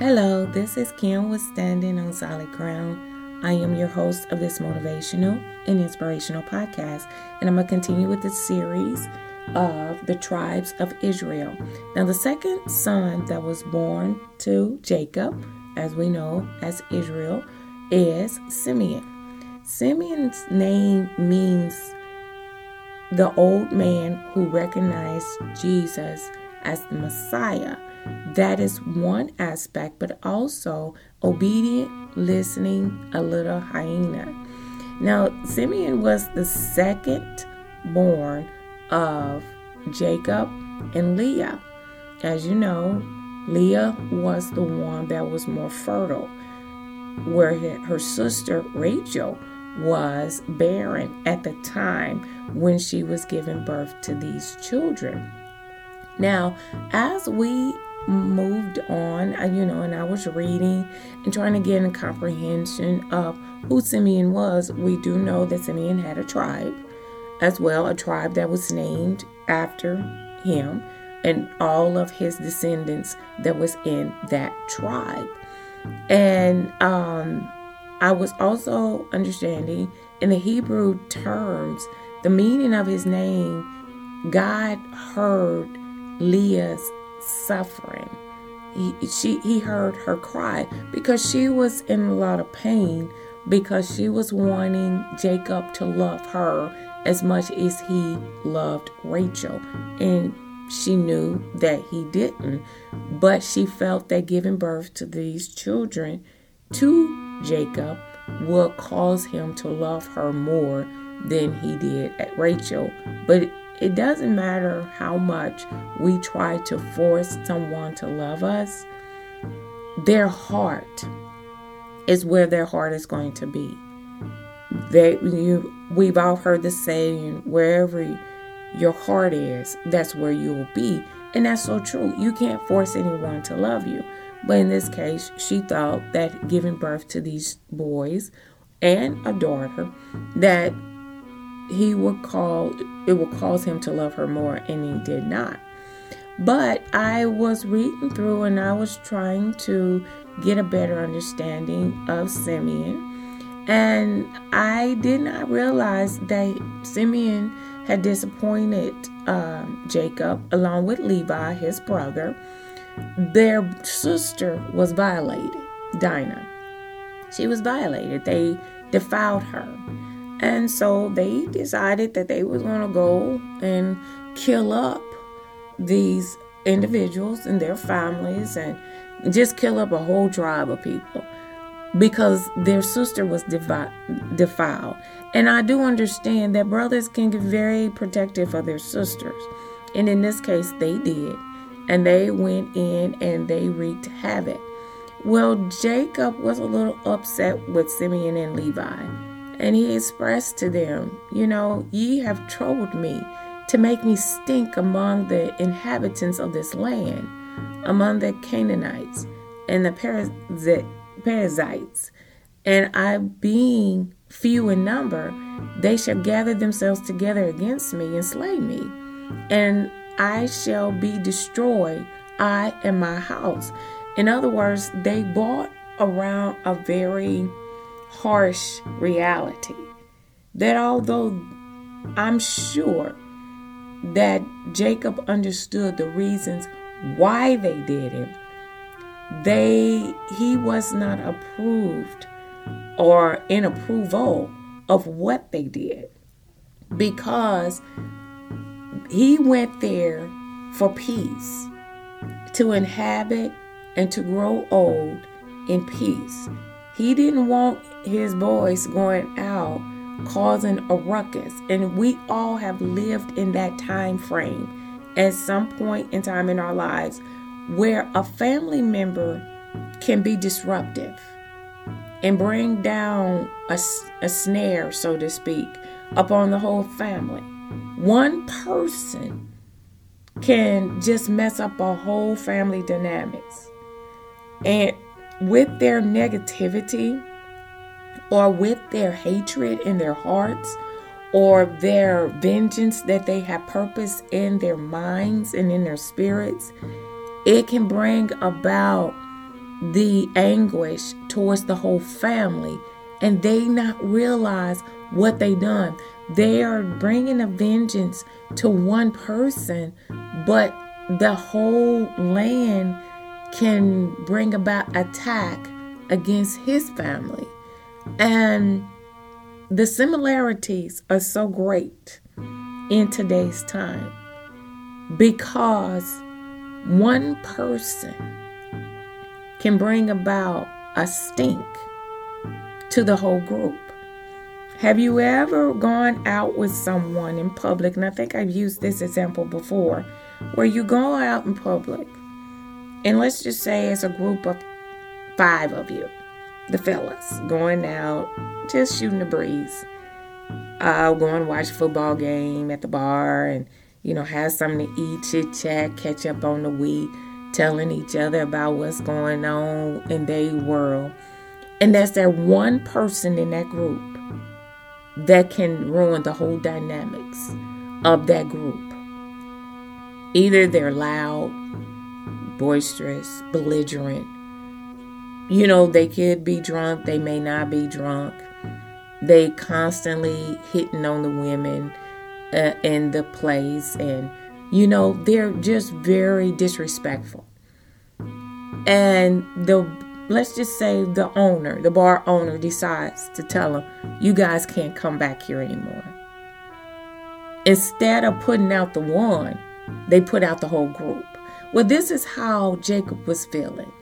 Hello, this is Kim with Standing on Solid Ground. I am your host of this motivational and inspirational podcast, and I'm going to continue with the series of the tribes of Israel. Now, the second son that was born to Jacob, as we know as Israel, is Simeon. Simeon's name means the old man who recognized Jesus as the Messiah. That is one aspect, but also obedient, listening, a little hyena. Now, Simeon was the second born of Jacob and Leah. As you know, Leah was the one that was more fertile, where her sister Rachel was barren at the time when she was giving birth to these children. Now, as we moved on, you know, and I was reading and trying to get a comprehension of who Simeon was, we do know that Simeon had a tribe as well, a tribe that was named after him and all of his descendants that was in that tribe. And um, I was also understanding in the Hebrew terms, the meaning of his name, God heard Leah's suffering. He, she, he heard her cry because she was in a lot of pain because she was wanting Jacob to love her as much as he loved Rachel. And she knew that he didn't, but she felt that giving birth to these children to Jacob would cause him to love her more than he did at Rachel. But it doesn't matter how much we try to force someone to love us, their heart is where their heart is going to be. They, you, we've all heard the saying, wherever your heart is, that's where you will be. And that's so true. You can't force anyone to love you. But in this case, she thought that giving birth to these boys and a daughter, that he would call it would cause him to love her more and he did not. But i was reading through and i was trying to get a better understanding of simeon and i did not realize that simeon had disappointed uh, jacob along with levi his brother. Their sister was violated dinah. She was violated. They defiled her and so they decided that they was going to go and kill up these individuals and their families and just kill up a whole tribe of people because their sister was defiled. And I do understand that brothers can get very protective of their sisters. And in this case, they did. And they went in and they wreaked havoc. Well, Jacob was a little upset with Simeon and Levi and he expressed to them, You know, ye have troubled me to make me stink among the inhabitants of this land, among the Canaanites and the Perizzites. And I, being few in number, they shall gather themselves together against me and slay me. And I shall be destroyed, I and my house. In other words, they brought around a very harsh reality. That although I'm sure that Jacob understood the reasons why they did it, they he was not approved or in approval of what they did because he went there for peace to inhabit and to grow old in peace he didn't want his boys going out causing a ruckus. And we all have lived in that time frame at some point in time in our lives where a family member can be disruptive and bring down a, a snare, so to speak, upon the whole family. One person can just mess up a whole family dynamics. And with their negativity or with their hatred in their hearts or their vengeance that they have purpose in their minds and in their spirits, it can bring about the anguish towards the whole family and they not realize what they done. They are bringing a vengeance to one person, but the whole land can bring about attack against his family. And the similarities are so great in today's time because one person can bring about a stink to the whole group. Have you ever gone out with someone in public? And I think I've used this example before, where you go out in public, and let's just say it's a group of five of you, the fellas, going out, just shooting the breeze. I'll go and watch a football game at the bar and, you know, have something to eat, chit chat, catch up on the week, telling each other about what's going on in their world. And that's that one person in that group that can ruin the whole dynamics of that group. Either they're loud, boisterous, belligerent. You know, they could be drunk, they may not be drunk. They constantly hitting on the women uh, in the place, and you know, they're just very disrespectful. And the let's just say the owner, the bar owner, decides to tell them, you guys can't come back here anymore. Instead of putting out the one, they put out the whole group. Well, this is how Jacob was feeling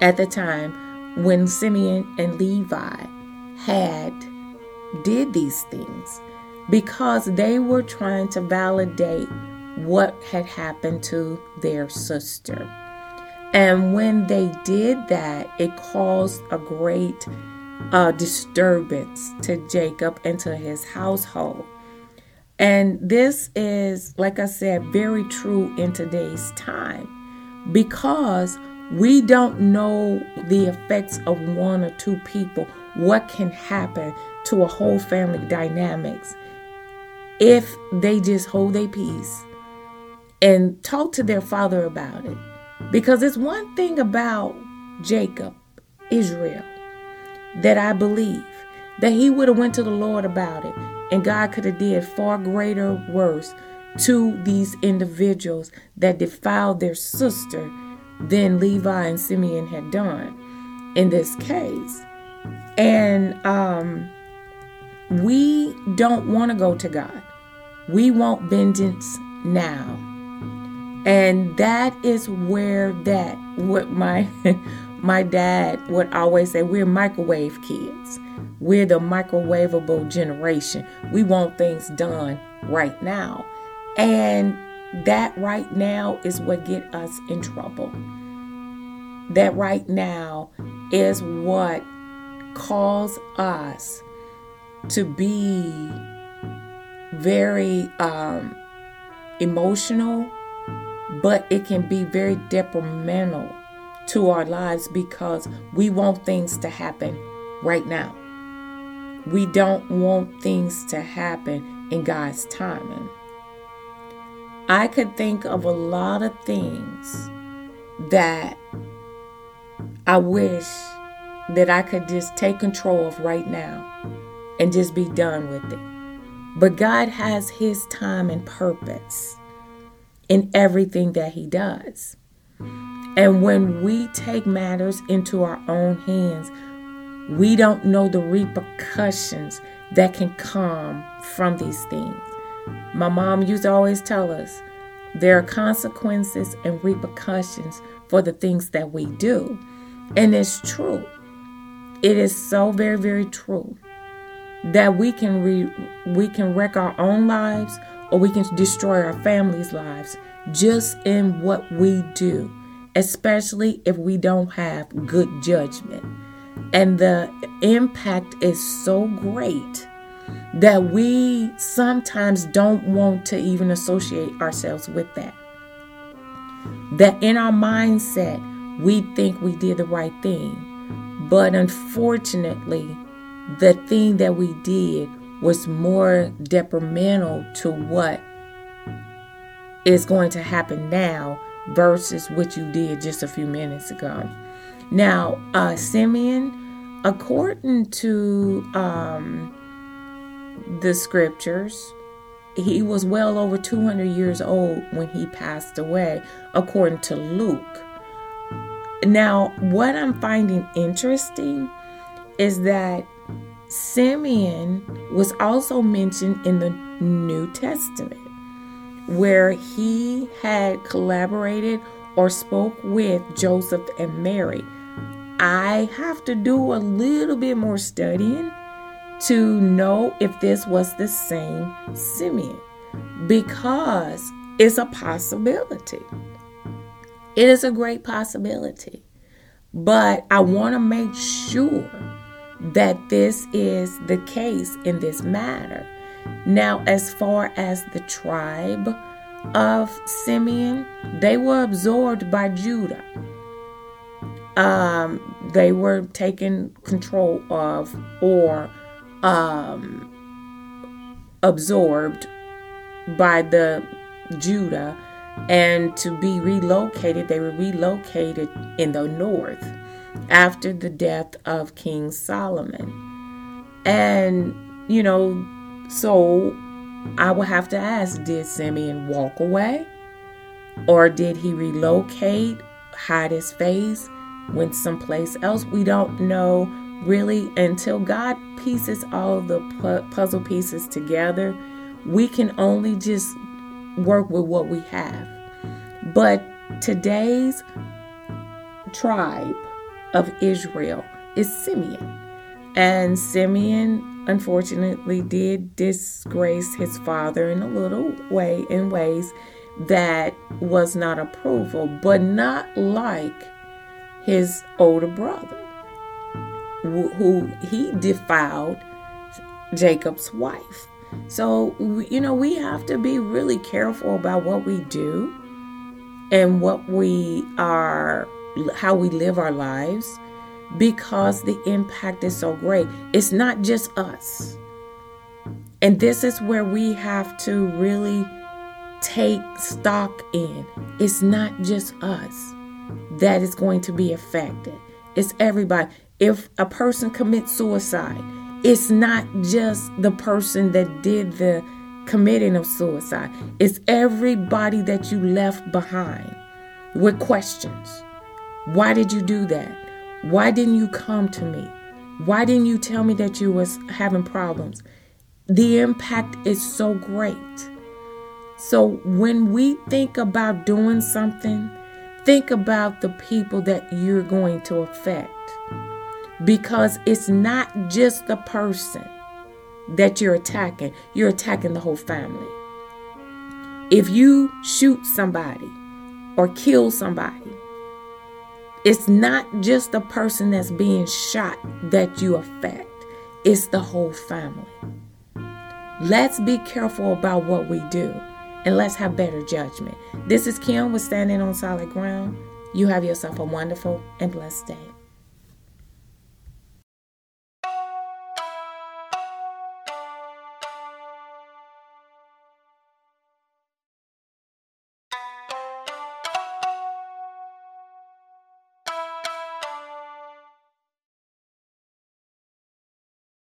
at the time when Simeon and Levi had did these things because they were trying to validate what had happened to their sister. And when they did that, it caused a great uh, disturbance to Jacob and to his household. And this is, like I said, very true in today's time because we don't know the effects of one or two people, what can happen to a whole family dynamics if they just hold their peace and talk to their father about it. Because it's one thing about Jacob, Israel, that I believe that he would have went to the Lord about it and God could have did far greater worse to these individuals that defiled their sister than Levi and Simeon had done in this case. And um, we don't want to go to God. We want vengeance now. And that is where that what my my dad would always say, we're microwave kids. We're the microwavable generation. We want things done right now. And that right now is what get us in trouble. That right now is what calls us to be very um, emotional but it can be very detrimental to our lives because we want things to happen right now. We don't want things to happen in God's timing. I could think of a lot of things that I wish that I could just take control of right now and just be done with it. But God has His time and purpose in everything that he does. And when we take matters into our own hands, we don't know the repercussions that can come from these things. My mom used to always tell us there are consequences and repercussions for the things that we do. And it's true. It is so very, very true that we can re- we can wreck our own lives or we can destroy our families' lives just in what we do, especially if we don't have good judgment. And the impact is so great that we sometimes don't want to even associate ourselves with that. That in our mindset, we think we did the right thing. But unfortunately, the thing that we did was more detrimental to what is going to happen now versus what you did just a few minutes ago. Now, uh, Simeon, according to um, the scriptures, he was well over 200 years old when he passed away, according to Luke. Now, what I'm finding interesting is that Simeon was also mentioned in the New Testament, where he had collaborated or spoke with Joseph and Mary. I have to do a little bit more studying to know if this was the same Simeon because it's a possibility. It is a great possibility. But I want to make sure that this is the case in this matter. Now, as far as the tribe of Simeon, they were absorbed by Judah. Um, they were taken control of or um, absorbed by the Judah. And to be relocated they were relocated in the north after the death of King Solomon. And you know so I will have to ask did Simeon walk away? Or did he relocate hide his face went someplace else we don't know really until God pieces all the puzzle pieces together we can only just work with what we have. But today's tribe of Israel is Simeon. And Simeon unfortunately did disgrace his father in a little way in ways that was not approval, but not like his older brother who he defiled Jacob's wife. So, you know, we have to be really careful about what we do and what we are, how we live our lives because the impact is so great. It's not just us. And this is where we have to really take stock in. It's not just us that is going to be affected, it's everybody. If a person commits suicide, it's not just the person that did the committing of suicide, it's everybody that you left behind with questions. Why did you do that? Why didn't you come to me? Why didn't you tell me that you was having problems? The impact is so great. So when we think about doing something, think about the people that you're going to affect because it's not just the person that you're attacking, you're attacking the whole family. If you shoot somebody or kill somebody, it's not just the person that's being shot that you affect, it's the whole family. Let's be careful about what we do and let's have better judgment. This is Kim with Standing on Solid Ground. You have yourself a wonderful and blessed day.